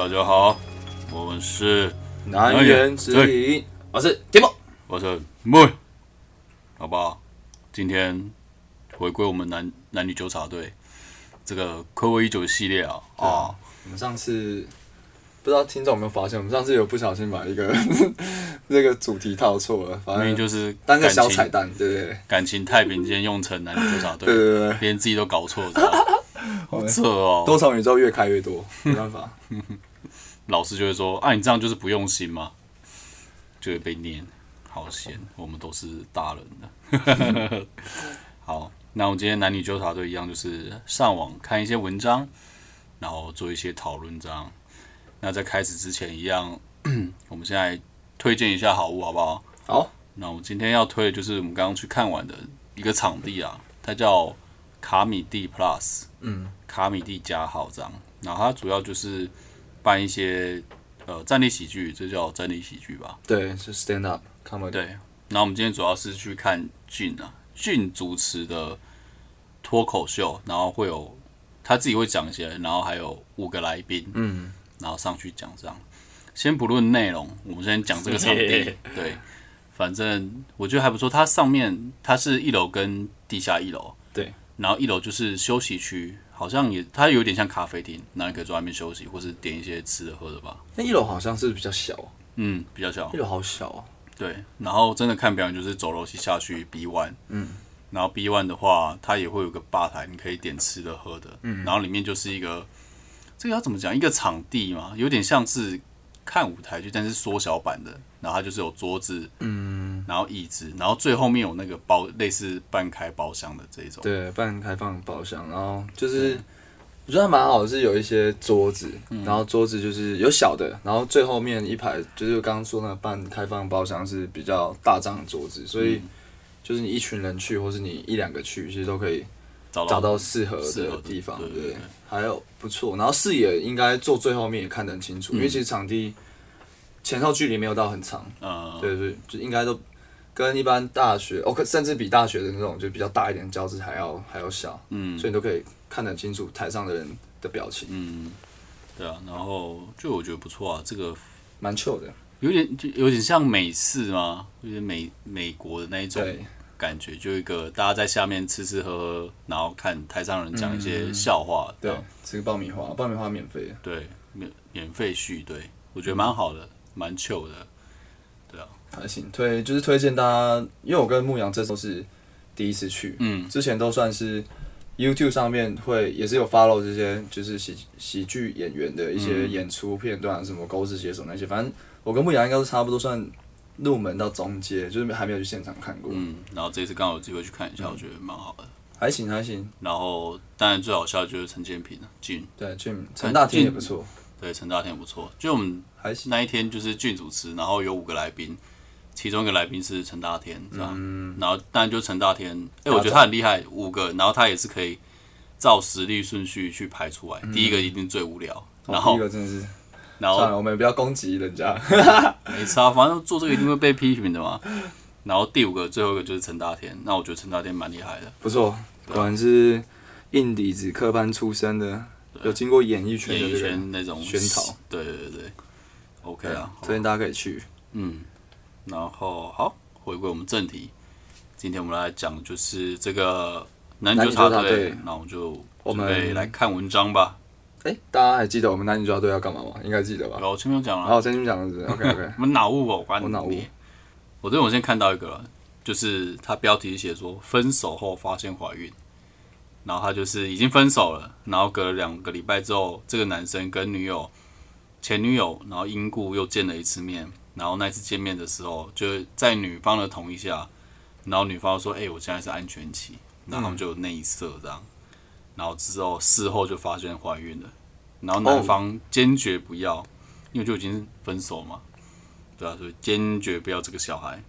大家好，我们是南园之影，我是田梦。我是妹，好不好？今天回归我们男男女纠察队这个暌违已久的系列啊啊！我们上次不知道听众有没有发现，我们上次有不小心把一个 那个主题套错了，反正就是当个小彩蛋，对不对？感情太平间用成男女纠察队，对对对连自己都搞错了，知道好扯哦！多重宇宙越开越多，没办法。老师就会说：“啊，你这样就是不用心嘛。”就会被念，好闲。我们都是大人的。好，那我们今天男女纠察队一样，就是上网看一些文章，然后做一些讨论，这样。那在开始之前，一样，我们现在推荐一下好物，好不好？好，那我们今天要推的就是我们刚刚去看完的一个场地啊，它叫卡米蒂 Plus，嗯，卡米蒂加号这样。然后它主要就是办一些呃站立喜剧，这叫站立喜剧吧？对，是 stand up comedy。对。然后我们今天主要是去看俊啊，俊主持的脱口秀，然后会有他自己会讲一些，然后还有五个来宾，嗯，然后上去讲这样。先不论内容，我们先讲这个场地。对，反正我觉得还不错。它上面它是一楼跟地下一楼，对。然后一楼就是休息区，好像也它有点像咖啡厅，那你可以坐在那边休息，或是点一些吃的喝的吧。那一楼好像是比较小，嗯，比较小一。楼好小啊。对，然后真的看表演就是走楼梯下去 B one，嗯，然后 B one 的话，它也会有个吧台，你可以点吃的喝的，嗯，然后里面就是一个这个要怎么讲，一个场地嘛，有点像是看舞台剧，但是缩小版的，然后它就是有桌子，嗯，然后椅子，然后最后面有那个包类似半开包厢的这一种，对，半开放包厢，然后就是我觉得还蛮好的，是有一些桌子，然后桌子就是有小的，然后最后面一排就是我刚刚说那个半开放包厢是比较大张的桌子，所以就是你一群人去，或是你一两个去，其实都可以找找到适合的的地方，对对对。对还有不错，然后视野应该坐最后面也看得很清楚，因为其实场地前后距离没有到很长，嗯，对对，就应该都跟一般大学，哦，可甚至比大学的那种就比较大一点的教室还要还要小，嗯所以你都可以看得很清楚台上的人的表情，嗯，对啊，然后就我觉得不错啊，这个蛮 chill 的。有点就有点像美式吗？有点美美国的那一种对感觉，就一个大家在下面吃吃喝喝，然后看台上人讲一些笑话，这对，吃个爆米花，爆米花免费。的。对，免免费续，对。我觉得蛮好的，蛮 chill 的，对啊，还行，推就是推荐大家，因为我跟牧羊这都是第一次去，嗯。之前都算是 YouTube 上面会也是有 follow 这些就是喜喜剧演员的一些嗯。演出片段，什么狗屎写手那些，反正我跟牧羊应该都差不多算入门到中阶，就是还没有去现场看过，嗯，然后这次刚好有机会去看一下，我觉得蛮好的。还行还行，然后当然最好笑的就是陈建平了，俊，对，俊陈大天也不错，对，陈大天不错，就我们还行，那一天就是俊主持，然后有五个来宾，其中一个来宾是陈大天，这样，然后当然就陈大天，哎、我觉得他很厉害，五个，然后他也是可以照实力顺序去排出来，第一个一定最无聊，然哦第后一个真的是，然后算了，我们也不要攻击人家，没差，反正做这个一定会被批评的嘛。然后第五个最后一个就是陈大天，那我觉得陈大天蛮厉害的，不错，果然是硬底子科班出身的，有经过演艺圈演艺的这个圈那种熏陶，对对对对，OK 啊，推荐大家可以去。嗯，然后好，回归我们正题，今天我们来讲就是这个男女纠察队男女纠察队，那我们就我们准备来看文章吧。哎、大家还记得我们男女纠察队要干嘛吗？应该记得吧？然后前面讲了，好，我先讲的是 OK OK，我们脑雾哦，关我脑雾你。我这边我先看到一个了，就是他标题写说分手后发现怀孕，然后他就是已经分手了，然后隔了两个礼拜之后，这个男生跟女友前女友，然后因故又见了一次面，然后那次见面的时候，就是在女方的同意下，然后女方说：“哎、我现在是安全期。”然后他们就有内射这样，然后之后事后就发现怀孕了，然后男方坚决不要，因为就已经分手嘛，对啊，所以坚决不要这个小孩。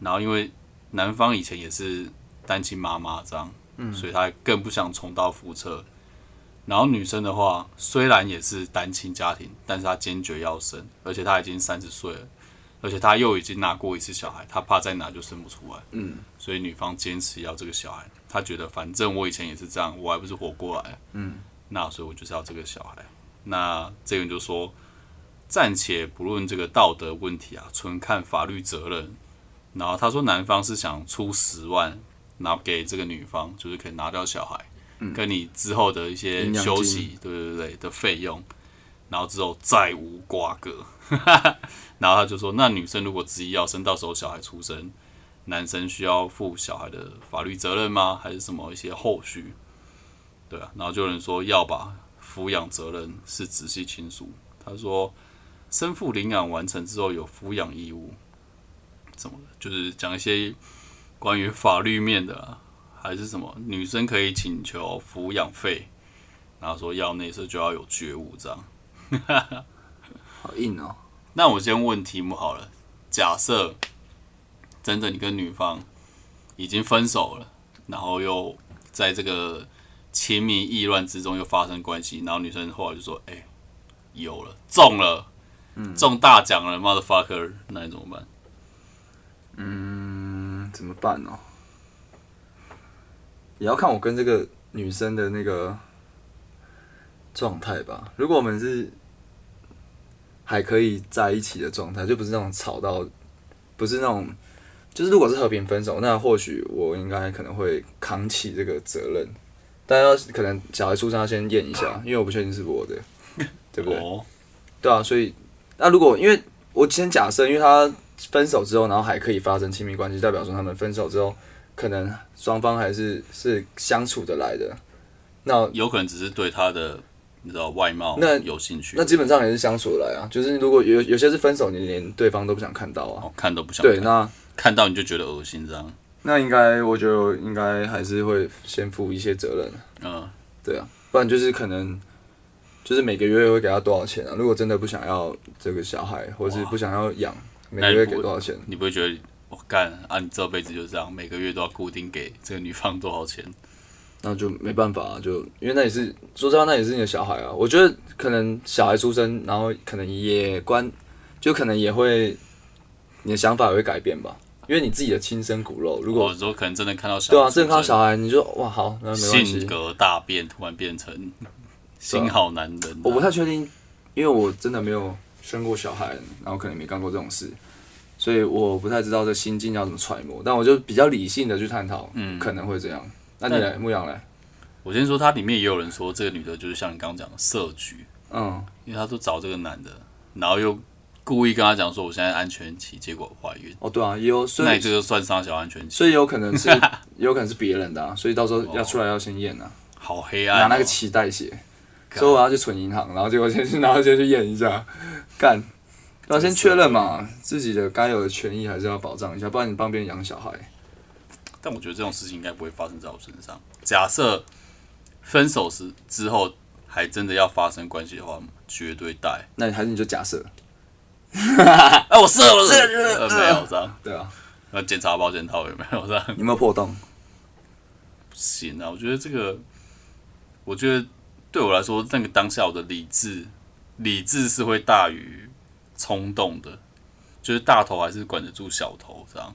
然后因为男方以前也是单亲妈妈这样，所以他更不想重蹈覆辙。然后女生的话，虽然也是单亲家庭，但是她坚决要生，而且她已经三十岁了，而且她又已经拿过一次小孩，她怕再拿就生不出来，嗯，所以女方坚持要这个小孩。她觉得反正我以前也是这样，我还不是活过来，嗯，那所以我就是要这个小孩。那这个人就说，暂且不论这个道德问题啊，纯看法律责任。然后他说，男方是想出十万，拿给这个女方，就是可以拿掉小孩，跟你之后的一些休息，对对对的费用，然后之后再无瓜葛。然后他就说，那女生如果执意要生，到时候小孩出生，男生需要负小孩的法律责任吗？还是什么一些后续？对啊，然后就有人说要把，抚养责任是直系亲属。他说，生父领养完成之后有抚养义务，怎么？就是讲一些关于法律面的、啊，还是什么女生可以请求抚养费，然后说要内射就要有觉悟这样。好硬哦。那我先问题目好了，假设真的你跟女方已经分手了，然后又在这个亲密意乱之中又发生关系，然后女生后来就说：“哎、有了，中了，中大奖了，motherfucker，那你怎么办？”嗯，怎么办呢、也要看我跟这个女生的那个状态吧。如果我们是还可以在一起的状态，就不是那种吵到，不是那种，就是如果是和平分手，那或许我应该可能会扛起这个责任。但要可能小孩出生要先验一下，因为我不确定是我的，对不对？哦，对啊，所以那如果因为我先假设，因为他分手之后，然后还可以发生亲密关系，代表说他们分手之后，可能双方还是是相处的来的。那有可能只是对他的你知道外貌那有兴趣，那基本上也是相处的来啊。就是如果有有些是分手，你连对方都不想看到啊。哦看都不想对，那看到你就觉得恶心这样。那应该我觉得应该还是会先负一些责任。嗯，对啊，不然就是可能就是每个月会给他多少钱啊？如果真的不想要这个小孩，或是不想要养，每个月给多少钱？你不会觉得我干啊？你这辈子就这样，每个月都要固定给这个女方多少钱？那就没办法、啊，就因为那也是说实话，那也是你的小孩啊。我觉得可能小孩出生，然后可能也关，就可能也会你的想法也会改变吧。因为你自己的亲生骨肉，如果说可能真的看到小对啊，孩真的看到小孩，你就哇好，那没关系。性格大变，突然变成心好男人、我不太确定，因为我真的没有生过小孩，然后可能没干过这种事，所以我不太知道这心境要怎么揣摩。但我就比较理性的去探讨，嗯可能会这样。那你来，牧羊来，我先说，它里面也有人说，这个女的就是像你刚刚讲的色局，嗯，因为她都找这个男的，然后又故意跟他讲说我现在安全期，结果怀孕，哦对啊，也有，所以那你这个算上小安全期，所以有可能是 有可能是别人的、啊，所以到时候要出来要先验啊，好黑暗、哦。拿那个脐带血，干所以我要去存银行，然后结果先去，然后先去验一下，干。要先确认嘛，自己的该有的权益还是要保障一下，不然你帮别人养小孩，但我觉得这种事情应该不会发生在我身上。假设分手时之后还真的要发生关系的话，绝对带。那你还是你就假设，哎、我射了，呃，没有这样。对啊，要检查保险套有没有这样？有没有破洞？不行啊！我觉得这个，我觉得对我来说，那个当下我的理智，理智是会大于冲动的，就是大头还是管得住小头，这样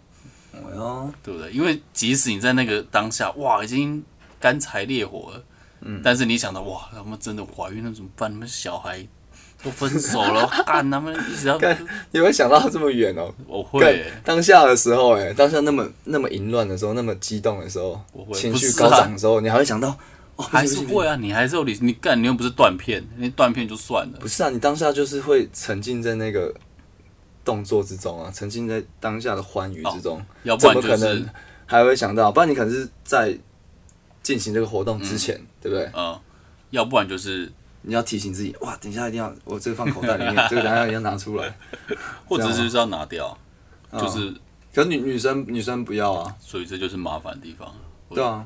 哦，对不对？因为即使你在那个当下，哇，已经干柴烈火了，嗯，但是你想到，哇，他们真的怀孕了怎么办？你们小孩都分手了，干他们一直要干，你会想到这么远哦？干我会。欸、当下的时候，哎，当下那么那么淫乱的时候，那么激动的时候我，会。情绪高涨的时候，你还会想到，哦，还是会啊，你还是有理，你干，你又不是断片，你断片就算了。不，是啊，你当下就是会沉浸在那个动作之中啊，沉浸在当下的欢愉之中，要不然就是么可能还会想到？不然你可能是在进行这个活动之前，对不对？嗯，要不然就是你要提醒自己，哇，等一下一定要我这个放口袋里面，这个等一下一定要拿出来。或者是就是要拿掉，嗯就是可是女女生女生不要啊，所以这就是麻烦的地方。对啊，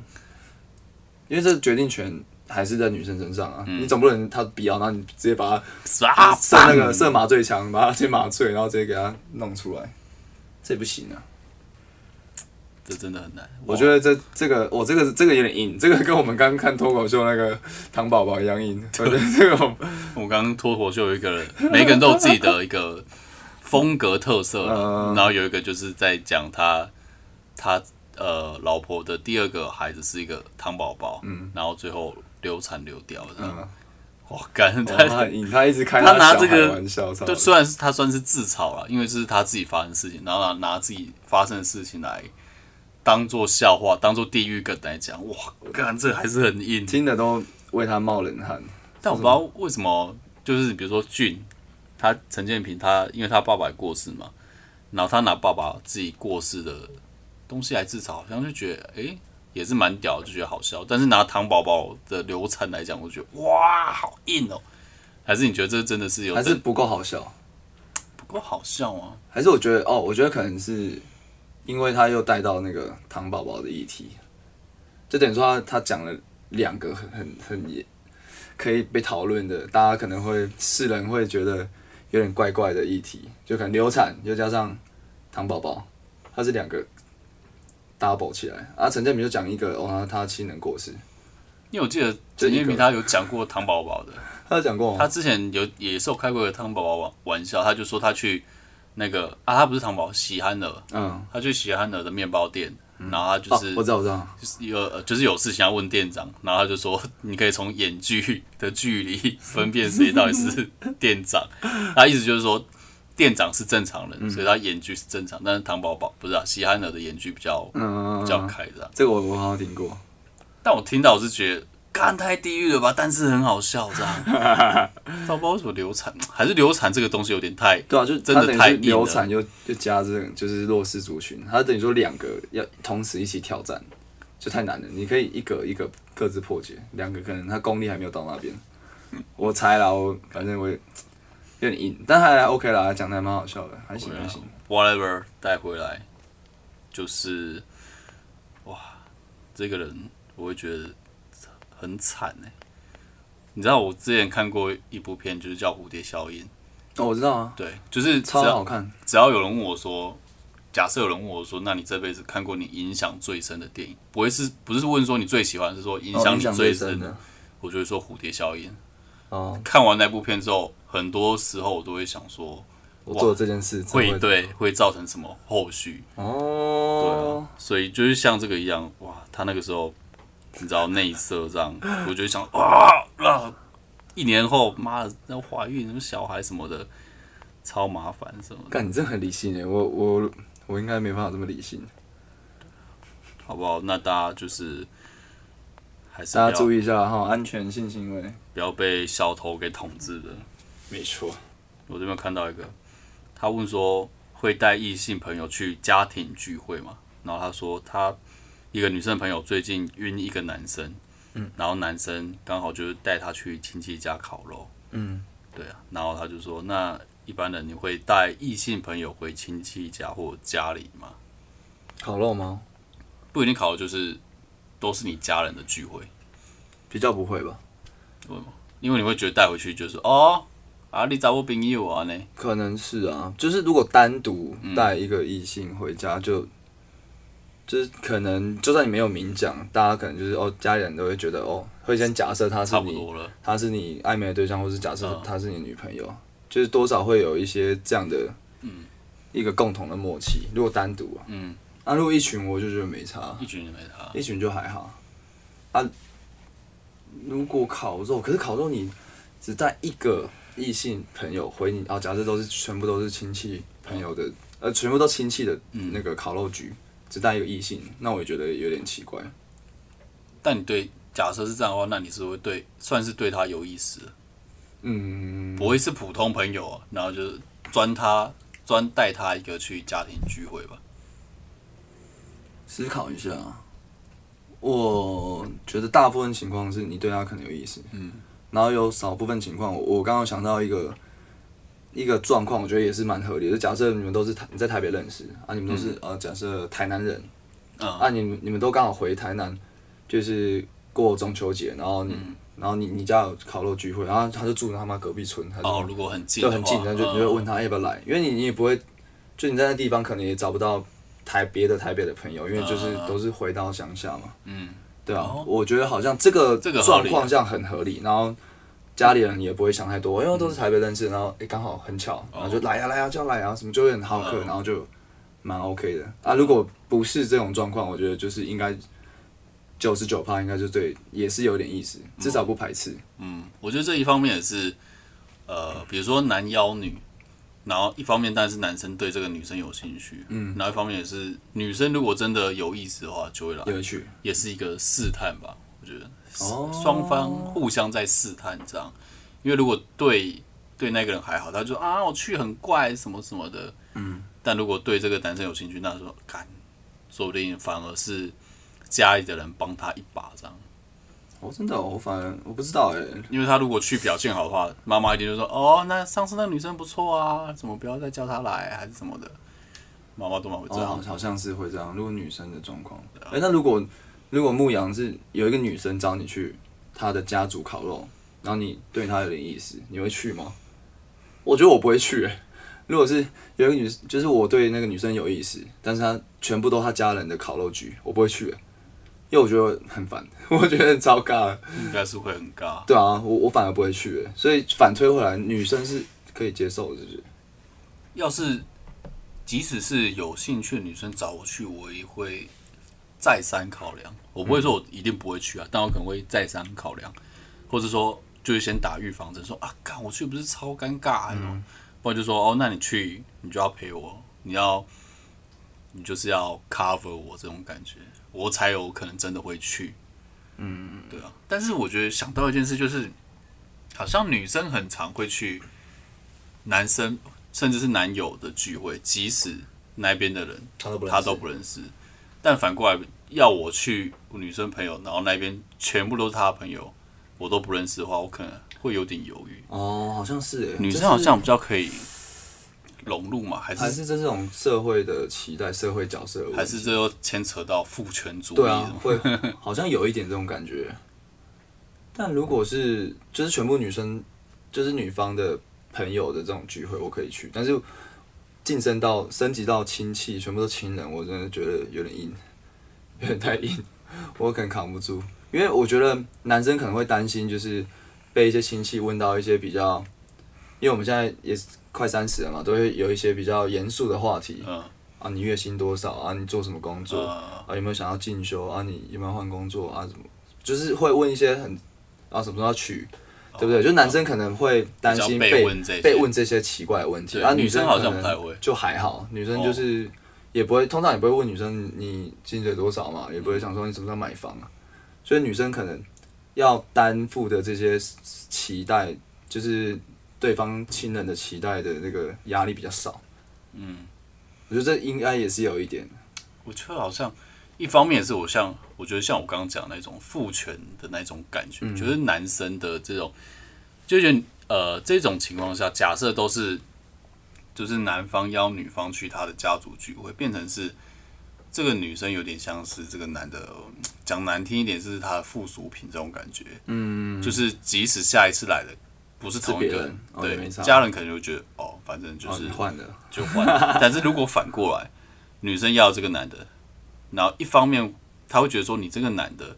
因为这决定权还是在女生身上啊，嗯。你总不能她不要，然后你直接把她啊，射那个射麻醉枪，把她先麻醉，然后直接给她弄出来，这不行啊。这真的很难。我觉得这这个我这个这个有点硬，这个跟我们刚刚看脱口秀那个糖宝宝一样硬。我觉得这个我我刚刚脱口秀有一个人，每个人都有自己的一个风格特色然后有一个就是在讲他他呃老婆的第二个孩子是一个糖宝宝，嗯，然后最后流产流掉这样。嗯我干哇他他很硬，他一直开他拿这个玩笑，操对，虽然是他算是自嘲了，因为这是他自己发生的事情，然后拿拿自己发生的事情来当做笑话，当做地狱梗来讲，哇，干这还是很硬。听的都为他冒冷汗。但我不知道为什么，就是比如说俊，他陈建平他，因为他爸爸也过世嘛，然后他拿爸爸自己过世的东西来自嘲，好像就觉得诶也是蛮屌，就觉得好笑。但是拿糖宝宝的流产来讲，我觉得哇好硬哦，还是你觉得这真的是有还是不够好笑，不够好笑啊？还是我觉得哦，我觉得可能是因为他又带到那个糖宝宝的议题，就等于说他他讲了两个很很很也可以被讨论的，大家可能会世人会觉得有点怪怪的议题，就可能流产又加上糖宝宝，他是两个 double 起来。啊。陈建明就讲一个哦，他他亲人过世，因为我记得陈建平他有讲过糖宝宝的，他有讲过他之前有也是有开过一个糖宝宝玩玩笑，他就说他去那个啊，他不是糖宝喜憨儿，嗯，他去喜憨儿的面包店，然后他就哦是、，我知道我知道，就是有呃就是有事情要问店长，然后他就说你可以从眼距的距离分辨谁到底是 店长，他意思就是说店长是正常人，所以他眼距是正常，但是糖宝宝不是啊，喜憨儿的眼距比较嗯，比较开这样，这个我我好像听过，但我听到我是觉得。干太地狱了吧，但是很好笑，这样。但 我不知道为什么流产，还是流产这个东西有点太对啊，就真的太流产又又加这种就是弱势族群，他等于说两个要同时一起挑战，就太难了。你可以一个一个各自破解，两个可能他功力还没有到那边。我猜啦，我反正我也有点硬，但还 OK 啦，讲的还蛮好笑的，还行还行。whatever 带回来，就是哇，这个人我会觉得很惨哎。你知道我之前看过一部片，就是叫《蝴蝶效应》，哦，我知道啊，对，就是超好看。只要有人问我说，假设有人问我说，那你这辈子看过你影响最深的电影，不会是不是问说你最喜欢，是说影响你最深的。我就会说《蝴蝶效应》。哦，看完那部片之后，很多时候我都会想说，我做这件事会对会造成什么后续？对哦啊，，所以就是像这个一样，哇，他那个时候你知道内射这样，我就想哇啊，一年后妈的要怀孕，什么小孩什么的，超麻烦什么的，干你真的很理性耶，我我我应该没办法这么理性。好不好？那大家就是还是大家不要注意一下哈，安全性行为。不要被小偷给统治的。没错。我这边看到一个，他问说会带异性朋友去家庭聚会吗？然后他说他一个女生朋友最近晕一个男生，嗯，然后男生刚好就是带她去亲戚家烤肉，嗯，对啊，然后他就说那一般人你会带异性朋友回亲戚家或家里吗？烤肉吗？不一定烤肉，就是都是你家人的聚会，比较不会吧？因为你会觉得带回去就是哦啊你找我朋友啊呢，可能是啊，就是如果单独带一个异性回家就，就是可能就算你没有明讲，大家可能就是哦，家里人都会觉得哦，会先假设他是你。他是你暧昧的对象，或是假设嗯。他是你女朋友，就是多少会有一些这样的，一个共同的默契。如果单独啊，嗯，啊，如果一群我就觉得没差，一群就没差，一群就还好。啊，如果烤肉，可是烤肉你只带一个异性朋友回你啊，假设都是全部都是亲戚朋友的，呃，全部都亲戚的那个烤肉局，只带一个异性，那我也觉得有点奇怪。但你对假设是这样的话，那你是会对算是对他有意思，嗯，不会是普通朋友啊，然后就是专他专带他一个去家庭聚会吧。思考一下，我觉得大部分情况是你对他可能有意思，嗯，然后有少部分情况，我我刚刚想到一个一个状况，我觉得也是蛮合理的。就假设你们都是台你在台北认识啊，你们都是、呃假设台南人，嗯。啊你们你们都刚好回台南，就是过中秋节，然后你、然后你你家有烤肉聚会，然后他就住他妈隔壁村，他就哦，如果很就很近，然后就你嗯会问他要不要来，因为你你也不会，就你在那地方可能也找不到台别的台北的朋友，因为就是嗯都是回到乡下嘛，嗯，对啊哦，我觉得好像这个这个状况这样很合理，然后家里人也不会想太多，因为都是台北认识，然后诶刚好很巧，然后就来呀来呀就要来啊，什么就会很好客，嗯然后就蛮 OK 的啊。如果不是这种状况，我觉得就是应该九十九趴应该就对，也是有点意思，至少不排斥。嗯，我觉得这一方面也是，呃，比如说男邀女，然后一方面当然是男生对这个女生有兴趣，嗯，然后一方面也是女生如果真的有意思的话，就会来，也会去，也是一个试探吧，我觉得，哦双方互相在试探这样，因为如果对对那个人还好，他就说啊我去很怪什么什么的，嗯，但如果对这个男生有兴趣，那说敢，说不定反而是家里的人帮他一把这样。哦，真的哦、我反而我不知道哎、因为他如果去表现好的话，妈妈一定就说：“哦，那上次那女生不错啊，怎么不要再叫她来，还是什么的。”妈妈都蛮会这哦，样好。好像是会这样。如果女生的状况，啊哎、那如果如果牧羊是有一个女生找你去她的家族烤肉，然后你对她有点意思，你会去吗？我觉得我不会去、欸。如果是有一个女，就是我对那个女生有意思，但是她全部都她家人的烤肉局，我不会去、欸，因为我觉得很烦，我觉得很糟糕。应该是会很尬。对啊，我我反而不会去、欸，所以反推回来，女生是可以接受的，是不是？要是即使是有兴趣的女生找我去，我也会再三考量。我不会说我一定不会去啊，但我可能会再三考量，或者说就是先打预防针，说啊，干我去不是超尴尬那种，不然就说哦，那你去你就要陪我，你要你就是要 cover 我这种感觉，我才有可能真的会去。嗯，对啊。但是我觉得想到一件事，就是好像女生很常会去男生甚至是男友的聚会，即使那边的人她都不他都不认识，但反过来要我去女生朋友，然后那边全部都是他的朋友，我都不认识的话，我可能会有点犹豫。哦，好像是哎、这是女生好像比较可以融入嘛，还是还是这种社会的期待、社会角色还是这又牵扯到父权主义对啊，会好像有一点这种感觉。但如果是就是全部女生，就是女方的朋友的这种聚会，我可以去。但是晋升到升级到亲戚，全部都亲人，我真的觉得有点硬，有点太硬，我可能扛不住。因为我觉得男生可能会担心，就是被一些亲戚问到一些比较，因为我们现在也是快三十了嘛，都会有一些比较严肃的话题。嗯啊，你月薪多少啊？你做什么工作？呃，啊，有没有想要进修啊？你有没有换工作啊？什么？就是会问一些很啊，什么时候要娶，对不对？就男生可能会担心被问这些被问这些奇怪的问题，啊，对女生好像就还好，女生就是也不会，通常也不会问女生你薪水多少嘛，也不会想说你什么时候买房啊，所以女生可能要担负的这些期待，就是对方亲人的期待的那个压力比较少。嗯，我觉得这应该也是有一点，我觉得好像一方面是我像我觉得像我刚刚讲的那种父权的那种感觉，觉得男生的这种就觉得呃这种情况下，假设都是就是男方邀女方去他的家族聚会，变成是这个女生有点像是这个男的，讲难听一点是他的附属品这种感觉，嗯，就是即使下一次来的不是同一个人哦对家人可能就觉得哦，反正就哦，是换了。就换。但是如果反过来，女生要这个男的，然后一方面她会觉得说你这个男的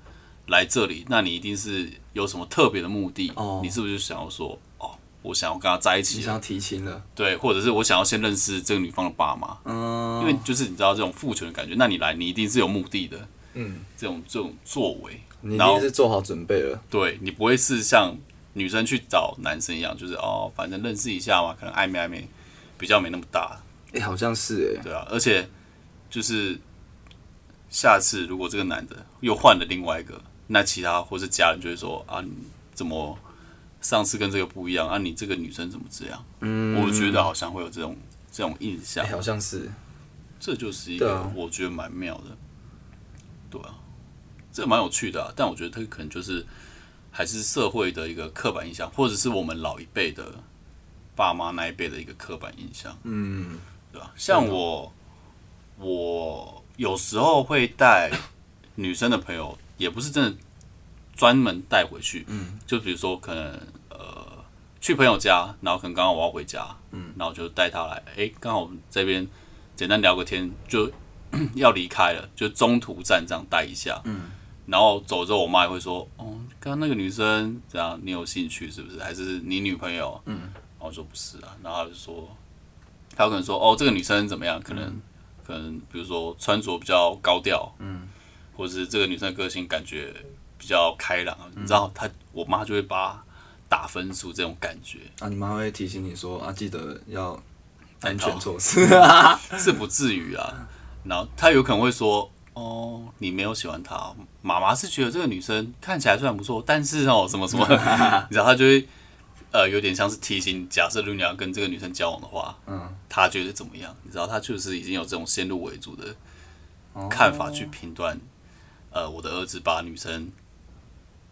来这里，那你一定是有什么特别的目的，哦。你是不是就想要说哦，我想要跟他在一起了，你想要提亲了，对，或者是我想要先认识这个女方的爸妈，嗯，因为就是你知道这种父权的感觉，那你来你一定是有目的的，嗯，这种这种作为，你一然后定是做好准备了，对你不会是像女生去找男生一样，就是哦，反正认识一下嘛，可能暧昧暧昧，比较没那么大，哎、好像是哎、对啊，而且就是下次如果这个男的又换了另外一个，那其他或是家人就会说啊，你怎么上次跟这个不一样啊？你这个女生怎么这样？嗯，我觉得好像会有这种这种印象哎、，好像是，这就是一个我觉得蛮妙的，对啊，这蛮有趣的、啊，但我觉得它可能就是还是社会的一个刻板印象，或者是我们老一辈的爸妈那一辈的一个刻板印象。嗯，对吧？像我，我有时候会带女生的朋友，也不是真的专门带回去，嗯，就比如说可能呃去朋友家，然后可能刚好我要回家，嗯，然后就带她来，诶，刚好我们这边简单聊个天，就要离开了，就中途站这样带一下，嗯，然后走之后，我妈也会说，哦，刚刚那个女生这样，你有兴趣是不是？还是你女朋友？嗯，然后我说不是啊，然后她就说。他有可能说哦，这个女生怎么样？可能、可能比如说穿着比较高调，嗯，或者是这个女生的个性感觉比较开朗，你知道，她我妈就会把打分数这种感觉，啊，你妈会提醒你说啊，记得要安全措施。是不至于啊。然后她有可能会说：“哦，你没有喜欢她哦，妈妈是觉得这个女生看起来虽然不错，但是哦，什么什么，你知道，她就会呃有点像是提醒，假设如果你要跟这个女生交往的话，嗯，她觉得怎么样？你知道，她就是已经有这种先入为主的哦。看法去评断，呃，我的儿子把女生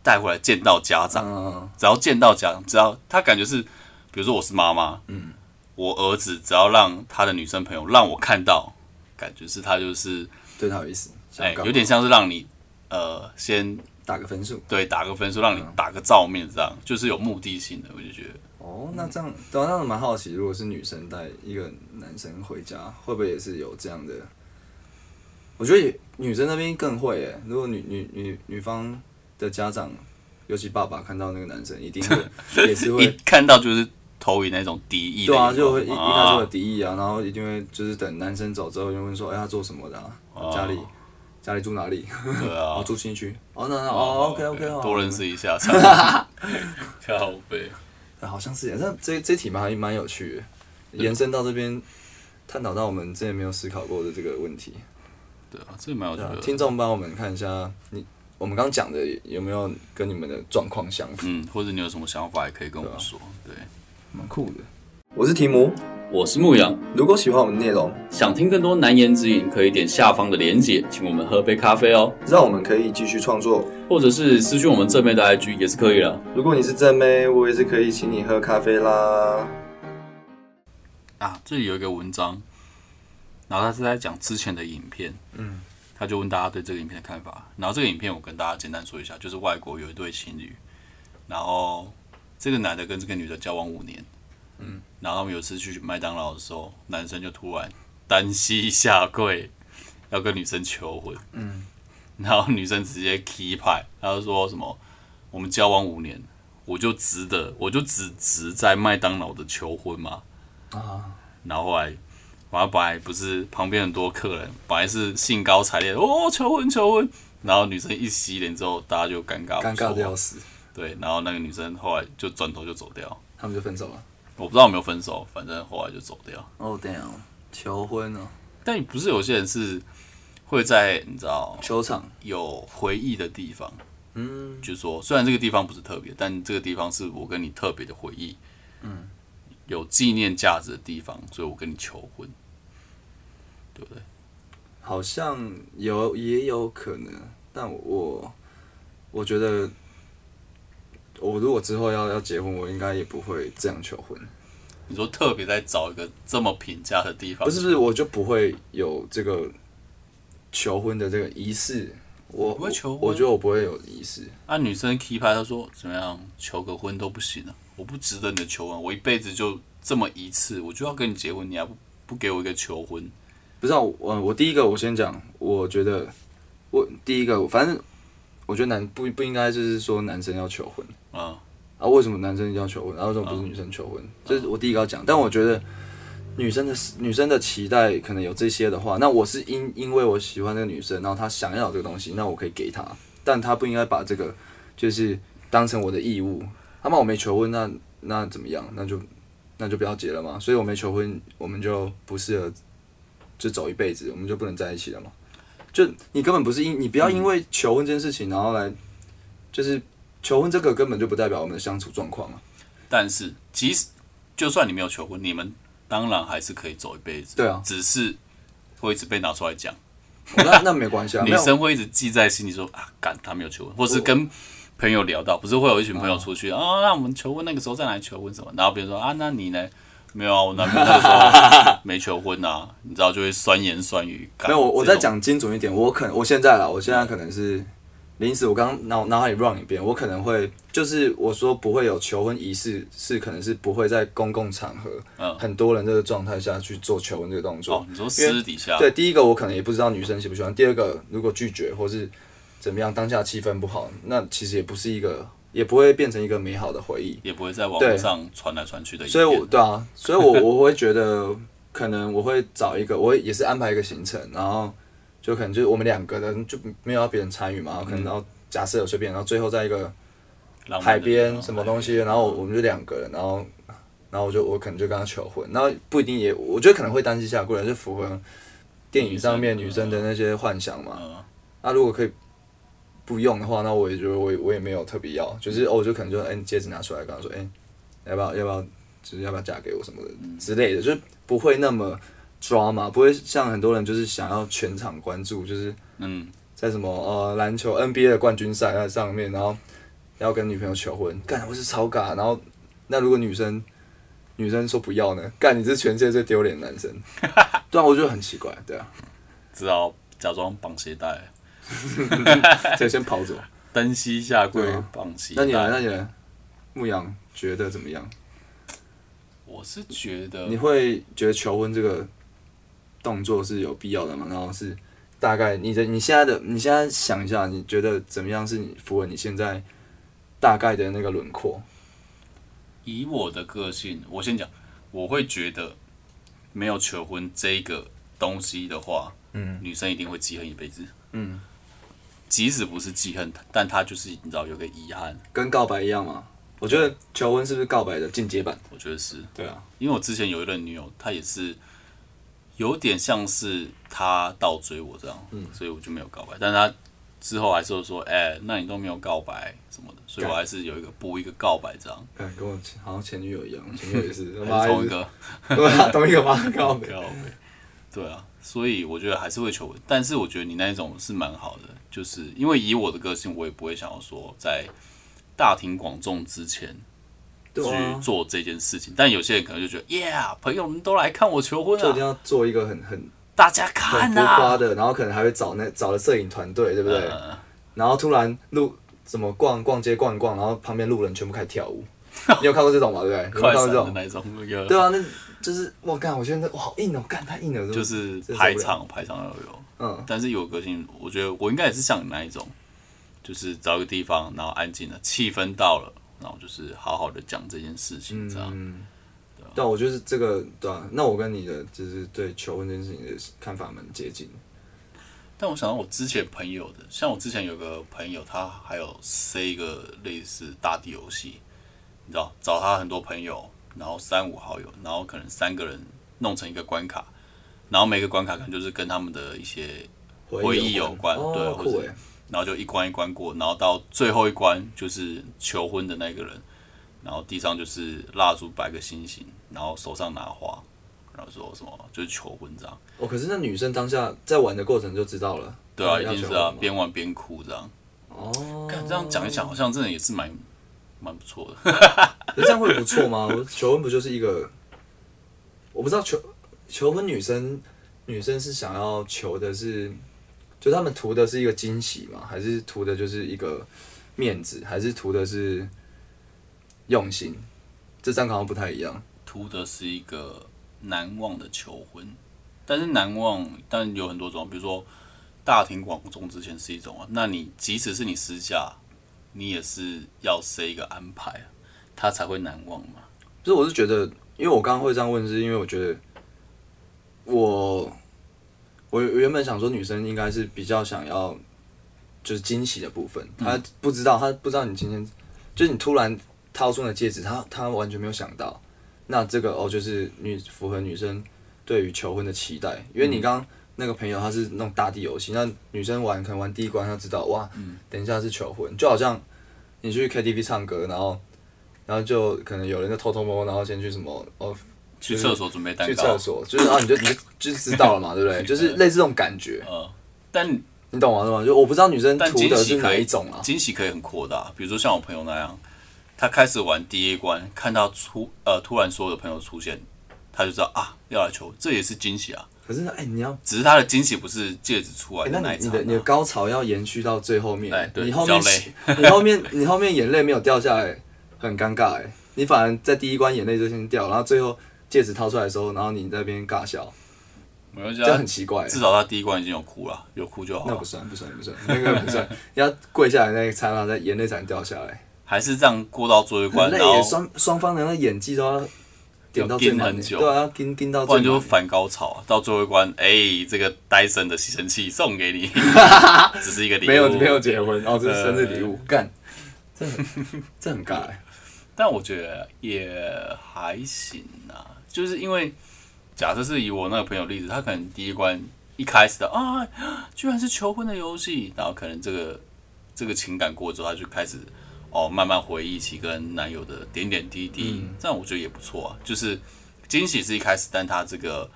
带回来见到家长，嗯，只要见到家长，只要他感觉是，比如说我是妈妈，嗯，我儿子只要让他的女生朋友让我看到，感觉是他就是，对他有意思，想哎、干嘛有点像是让你呃先打个分数。对打个分数，让你打个照面，这样就是有目的性的，我就觉得。哦，那这样，对啊，那我蛮好奇，如果是女生带一个男生回家，会不会也是有这样的？我觉得也女生那边更会诶，如果女女女女方的家长，尤其爸爸看到那个男生，一定会 也是一会，看到就是投以那种敌意对啊，就会一一开始会有啊敌意啊，然后一定会就是等男生走之后，就问说，哎、他做什么的、啊？哦家里家里住哪里？对啊 哦，，住新区。哦，那那哦，OK OK，好，多认识一下，这样 靠背。啊好像是耶，那这这题蛮还蛮有趣的，延伸到这边，探讨到我们之前没有思考过的这个问题。对啊，这个蛮有趣的。，听众帮我们看一下，你我们刚刚讲的有没有跟你们的状况相符？嗯，或者你有什么想法也可以跟我们说。对，蛮酷的。我是提姆，我是牧羊，如果喜欢我们的内容，想听更多难言之隐，可以点下方的连结，请我们喝杯咖啡哦，让我们可以继续创作。或者是私讯我们正妹的 IG 也是可以的。如果你是正妹，我也是可以请你喝咖啡啦。啊，这里有一个文章，然后他是在讲之前的影片，嗯，他就问大家对这个影片的看法。然后这个影片我跟大家简单说一下，就是外国有一对情侣，然后这个男的跟这个女的交往五年，嗯，然后他们有一次去麦当劳的时候，男生就突然单膝下跪，要跟女生求婚，嗯，然后女生直接 key 牌，他就说什么我们交往五年，我就值得，我就只值在麦当劳的求婚嘛，啊？然后后来，然后本来不是旁边很多客人，本来是兴高采烈，哦，求婚求婚，然后女生一洗脸之后，大家就尴尬，尴尬的要。死，对，然后那个女生后来就转头就走掉，他们就分手了。我不知道有没有分手，反正后来就走掉。哦、damn，求婚哦，但不是有些人是会在你知道球场，有回忆的地方，嗯，就是说虽然这个地方不是特别，但这个地方是我跟你特别的回忆，嗯，有纪念价值的地方，所以我跟你求婚，对不对？好像有也有可能，但我我觉得，我如果之后要要结婚，我应该也不会这样求婚。你说特别在找一个这么平价的地方，不是不是，我就不会有这个求婚的这个仪式。我不会求婚我觉得我不会有仪式。啊，女生 key 牌，她说怎么样求个婚都不行啊，我不值得你的求婚，我一辈子就这么一次，我就要跟你结婚，你还不不给我一个求婚？不是、啊、我我第一个我先讲，我觉得我第一个反正我觉得男不不应该就是说男生要求婚啊，啊，为什么男生一定要求婚？然后为什么不是女生求婚？这是我第一个要讲。但我觉得女生的女生的期待可能有这些的话，那我是因因为我喜欢那个女生，然后她想要这个东西，那我可以给她，但她不应该把这个就是当成我的义务。他妈我没求婚，那那怎么样？那就那就不要结了嘛。所以我没求婚，我们就不适合就走一辈子，我们就不能在一起了嘛。就你根本不是因你不要因为求婚这件事情，然后来就是求婚这个根本就不代表我们的相处状况啊。但是即使就算你没有求婚，你们当然还是可以走一辈子，对啊。只是会一直被拿出来讲，那那没关系啊，女生会一直记在心里说啊，干他没有求婚，或是跟朋友聊到，不是会有一群朋友出去啊，那我们求婚那个时候再来求婚什么，然后别人说啊，那你呢？没有啊，我男朋友那个时候没求婚啊，你知道就会酸言酸语。干没有，我我这种。再讲精准一点，我可能我现在啦，我现在可能是临时，我刚刚脑脑海里 run 一遍，我可能会就是我说不会有求婚仪式，是可能是不会在公共场合、嗯很多人这个状态下去做求婚这个动作。哦，你说私底下对，第一个我可能也不知道女生喜不喜欢，第二个如果拒绝或是怎么样，当下气氛不好，那其实也不是一个，也不会变成一个美好的回忆。也不会在网对络上传来传去的，所以我对啊，所以我我会觉得可能我会找一个，我会也是安排一个行程，然后就可能就是我们两个人就没有要别人参与嘛，可能然后假设有随便，然后最后在一个海边什么东西，然后我们就两个人，然后然后我就我可能就跟他求婚，然后不一定也，我觉得可能会单膝下跪，是符合电影上面女女生生的那些幻想嘛。嗯。那、如果可以不用的话，那我也觉得我也我也没有特别要，就是哦，我就可能就哎、戒指拿出来，跟他说哎、要不要要不要就是要不要嫁给我什么的之类的，就是不会那么抓嘛，不会像很多人就是想要全场关注，就是嗯，在什么呃篮球 NBA 的冠军赛那上面，然后要跟女朋友求婚，干我是超尬。然后那如果女生女生说不要呢？干你是全世界最丢脸的男生，对啊，我觉得很奇怪，对啊，只好假装绑鞋带，所以先跑走。单膝下跪绑鞋那你呢？那。你呢？牧羊觉得怎么样？我是觉得你会觉得求婚这个动作是有必要的嘛？然后是大概你的你现在的你现在想一下，你觉得怎么样是你符合你现在大概的那个轮廓？以我的个性，我先讲，我会觉得没有求婚这个东西的话，嗯女生一定会记恨一辈子。嗯，即使不是记恨，但她就是你知道有个遗憾，跟告白一样嘛。我觉得求婚是不是告白的进阶版？我觉得是对啊，因为我之前有一任女友，她也是有点像是他倒追我这样，嗯所以我就没有告白。但是她之后还是有说，哎、那你都没有告白什么的，所以我还是有一个补一个告白这样，哎，跟我前好像前女友一样，前女友也是，同一个 对啊，同一个吗？告白。告白。对啊，所以我觉得还是会求婚，但是我觉得你那一种是蛮好的，就是因为以我的个性，我也不会想要说在大庭广众之前去，做这件事情。但有些人可能就觉得，Yeah，朋友们都来看我求婚啊，就一定要做一个很很大家很看浮夸啊，的，然后可能还会找那找了摄影团队，对不对？呃然后突然路怎么逛逛街逛一逛，然后旁边路人全部开始跳舞。你有看过这种吗？对不对？你有看过这种？闪的那种，对啊，那就是我干，我现在哇好硬哦，干太硬了，就是排场排场要有。嗯，但是有个性，我觉得我应该也是像你那一种，就是找一个地方，然后安静的，气氛到了，然后就是好好的讲这件事情，这样。嗯，对啊，我觉得这个对啊，那我跟你的就是对求婚这件事情的看法蛮接近。但我想到我之前朋友的，像我之前有个朋友，他还有塞一个类似大地游戏，你知道，找他很多朋友，然后三五好友，然后可能三个人弄成一个关卡，然后每个关卡可能就是跟他们的一些回忆有关对哦，或者然后就一关一关过，然后到最后一关就是求婚的那个人，然后地上就是蜡烛摆个心形，然后手上拿花，然后说什么就是求婚这样，哦，可是那女生当下在玩的过程就知道了，对啊，嗯一定是啊边玩边哭这样。哦，看这样讲一讲，好像真的也是蛮蛮不错的。这样会不错吗？我求婚不就是一个，我不知道求求婚女生女生是想要求的是，就他们图的是一个惊喜嘛？还是图的就是一个面子？还是图的是用心？这三个好像不太一样。图的是一个难忘的求婚，但是难忘，但有很多种，比如说大庭广众之前是一种啊，那你即使是你私下，你也是要设一个安排啊，他才会难忘嘛。就是我是觉得，因为我刚刚会这样问，是因为我觉得我我原本想说女生应该是比较想要就是惊喜的部分，她不知道，她不知道你今天就是你突然掏出那戒指，她她完全没有想到，那这个哦就是女符合女生对于求婚的期待，因为你刚刚那个朋友他是那种大地游戏，那女生玩可能玩第一关，她知道哇，等一下是求婚，就好像你去 KTV 唱歌，然后然后就可能有人在偷偷摸摸，然后先去什么哦去厕所准备蛋糕去厕，所，就是啊，你就你就就知道了嘛，对不对？就是类似这种感觉，嗯，但你懂吗？懂吗？就我不知道女生但图的是哪一种啊？惊喜可以很扩大，比如说像我朋友那样，他开始玩第一关，看到出呃突然所有的朋友出现，他就知道啊要来求，这也是惊喜啊。可是呢，哎、你要，只是他的惊喜不是戒指出哎、来的那你你的你的高潮要延续到最后面，哎对你后面比较 你后面你后面眼泪没有掉下来，很尴尬哎、你反而在第一关眼泪就先掉，然后最后戒指掏出来的时候，然后你在那边尬笑，没关系这很奇怪、至少他第一关已经有哭了，有哭就好了那不。算不算不算，那个不算，要跪下来那一刹那，在眼泪才能掉下来。还是这样过到最后一关，然后双双方的那演技都要点到最、要盯很久对啊，要盯盯到不然。就反高潮啊，到最后一关，哎、这个戴森的吸尘器送给你，只是一个礼物，没有没有结婚，哦，这是生日礼物，干，这很这很尬欸。但我觉得也还行啊，就是因为假设是以我那个朋友例子，他可能第一关一开始的啊，居然是求婚的游戏，然后可能这个这个情感过之后，他就开始哦慢慢回忆起跟男友的点点滴滴，这样我觉得也不错啊。就是惊喜是一开始，但他这个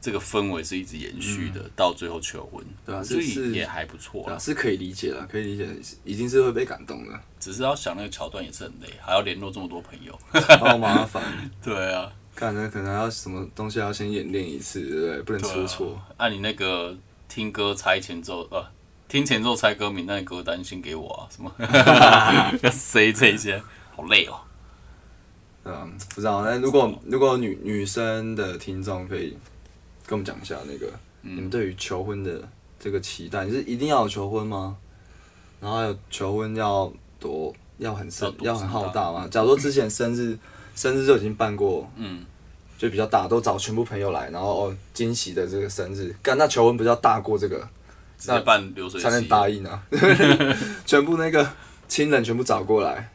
这个氛围是一直延续的，到最后求婚，对啊所以也还不错啊。是可以理解的，可以理解，已经是会被感动了，只是要想那个桥段也是很累，还要联络这么多朋友。好麻烦。对啊。看那可能要什么东西要先演练一次，对不对？不能出错。按、你那个听歌猜前奏，呃，听前奏猜歌名，那你歌单先给我啊，什么 要塞这些，好累哦。对啊，不知道。那如果如果女女生的听众可以跟我们讲一下那个、嗯你们对于求婚的这个期待，你是一定要有求婚吗？然后还有求婚要多要很盛要要很浩大吗？假如说之前生日生日就已经办过，嗯，就比较大，都找全部朋友来，然后哦惊喜的这个生日，干那求婚不是要大过这个？直接办流水才能，答应啊？全部那个亲人全部找过来，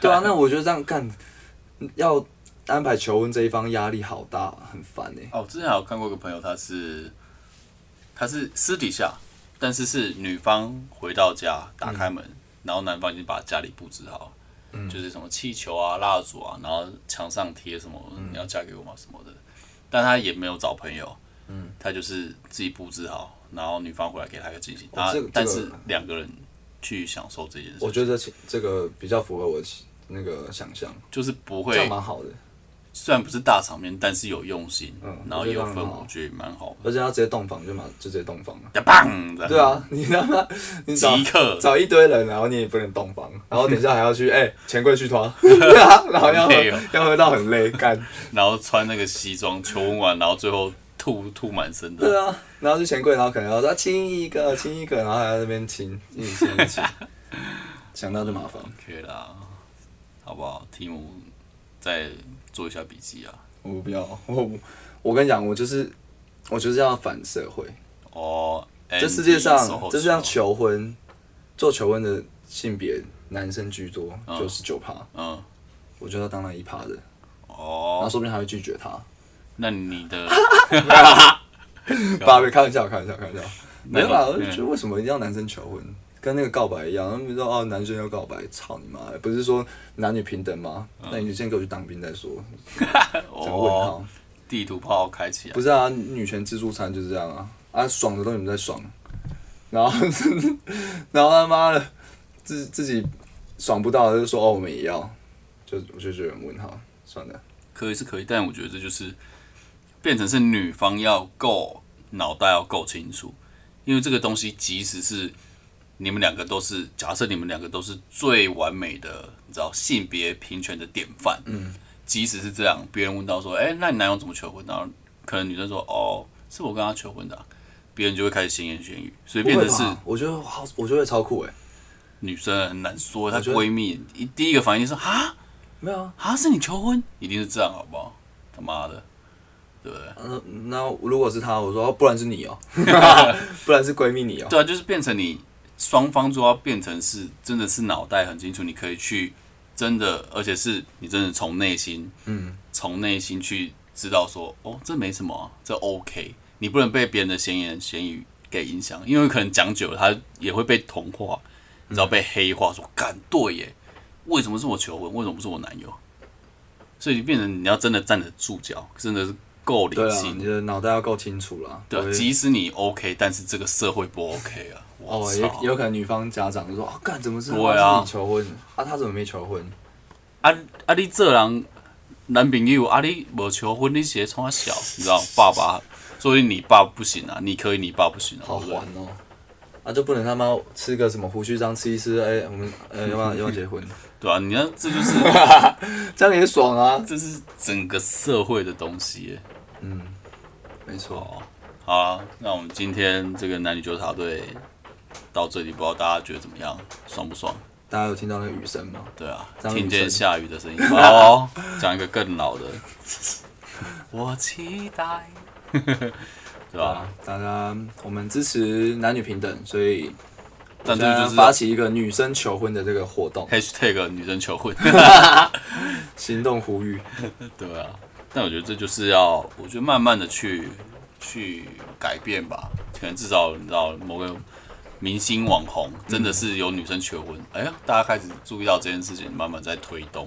对啊，那我觉得这样干要安排求婚这一方压力好大，很烦哎、哦，之前还有看过一个朋友，他是他是私底下，但是是女方回到家打开门，然后男方已经把家里布置好，就是什么气球啊、蜡烛啊，然后墙上贴什么、你要嫁给我吗什么的，但他也没有找朋友，嗯，他就是自己布置好，然后女方回来给他一个惊喜，然后这个这个但是两个人去享受这件事，我觉得这这个比较符合我那个想象，就是不会，蛮好的，虽然不是大场面，但是有用心，嗯然后也有氛围，我觉得蛮好的。而且他直接洞房就嘛就直接洞房了。呀棒！这样对，啊，你他妈你找即刻找一堆人，然后你也不能洞房，然后等一下还要去 哎钱柜去拖，对啊，然后要喝累哦要喝到很累干，然后穿那个西装求婚完，然后最后吐吐满身的。对啊，然后去钱柜，然后可能要说亲一个亲一个，然后还在那边亲一起亲 想到就麻烦。OK 啦，好不好？题目再做一下笔记啊。我不要，我我跟你讲，我就是我就是要反社会。哦，这世界上售后这世界上求婚做求婚的性别男生居多，九十九趴，嗯，我就要当那一趴的，哦，说不定还会拒绝他。那你的 爸别开玩笑，开玩笑，开玩笑。没有啦，我就觉得为什么一定要男生求婚？跟那个告白一样，他们说哦，男生要告白，操你妈！不是说男女平等吗？那你就先给我去当兵再说。问哦，号，地图炮开起来不，是啊，女权自助餐就是这样啊，啊，爽的都你们在爽，然后 然后他妈的自自己爽不到，就说哦我们也要，就我就觉得很问号，算了，可以是可以，但我觉得这就是变成是女方要够脑袋要够清楚，因为这个东西即使是你们两个都是，假设你们两个都是最完美的，你知道性别平权的典范，嗯，即使是这样，别人问到说，哎、那你男友怎么求婚？然后可能女生说，哦，是我跟他求婚的啊、别人就会开始闲言闲语，所以变成是我觉得好，我觉得超酷哎，女生很难说，她闺蜜一第一个反应就是哈？没有啊，啊，是你求婚，一定是这样，好不好？他妈的，对。不对？那那如果是她，我说哦不然是你哦，不然是闺蜜你哦，对啊，就是变成你双方就要变成是真的是脑袋很清楚，你可以去真的，而且是你真的从内心，嗯，从内心去知道说，哦，这没什么啊、这 OK，你不能被别人的闲言闲语给影响，因为可能讲久了，他也会被同化，你知道被黑化，说干对耶，为什么是我求婚，为什么不是我男友？所以变成你要真的站得住脚，真的是够理性你，的脑袋要够清楚了，对即使你 OK，但是这个社会不 OK 啊！我哦，也也有可能女方家长就说：“啊，干怎么是对啊是你求婚啊？他怎么没求婚？啊啊！你这人男朋友啊，你无求婚，你直接冲他小，你知道爸爸，所以你爸不行啊，你可以，你爸不行啊，好对不对还哦。”啊，就不能他妈吃个什么胡须章吃一吃？哎、我们呃要不要要不要 结婚？对啊，你看这就是 这样也爽啊！这是整个社会的东西嗯。没错，哦，好啊，那我们今天这个男女纠察队到这里，不知道大家觉得怎么样，爽不爽？大家有听到那个雨声吗？对啊，听见下雨的声音。哦，讲一个更老的，我期待，对吧？啊，大家我们支持男女平等，所以但这就是发起一个女生求婚的这个活动，hashtag 女生求婚，行动呼吁。对啊。但我觉得这就是要，我觉得慢慢的去去改变吧。可能至少你知道某个明星网红真的是有女生求婚，哎呀，大家开始注意到这件事情，慢慢在推动。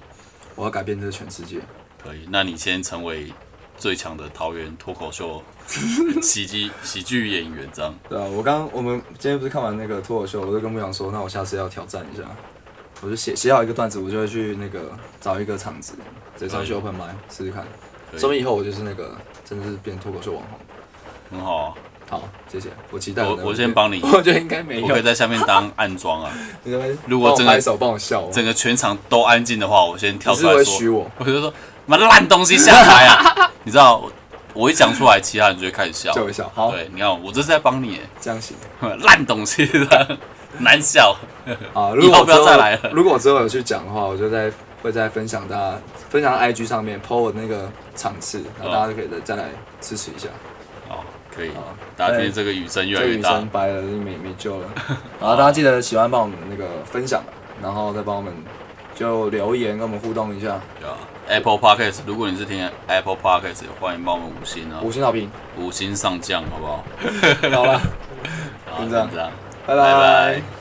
我要改变这个全世界。可以，那你先成为最强的桃园脱口秀 喜剧喜剧演员，这样对啊，我刚我们今天不是看完那个脱口秀，我就跟牧羊说，那我下次要挑战一下，我就写写好一个段子，我就会去那个找一个场子，直接上去 open i 试试看，说明以后我就是那个真的是变脱口秀网红。很好啊。好，谢谢，我期待我的我先帮你 我觉得应该没有我可以，在下面当暗装啊。如果真的帮我拍手帮我笑哦，整个全场都安静的话，我先跳出来说，我，我就说妈烂东西下台啊！你知道，我我一讲出来，其他人就会开始笑。叫我一笑，好，对，你看我这是在帮你，这样行。烂东西的难笑。啊，如果之后再来了如果我之后有去讲的话，我就在会再分享大家分享到 IG 上面 po 我那个场次，然后大家就可以再再来支持一下。好，可以好。大家听这个雨声越来越大这个雨声，白了，没没救了。然后大家记得喜欢帮我们那个分享，然后再帮我们就留言跟我们互动一下，对啊。Apple Podcast，如果你是听 Apple Podcast，也欢迎帮我们五星啊，五星好评。五星上将，好不好？好了，好，就这样拜拜。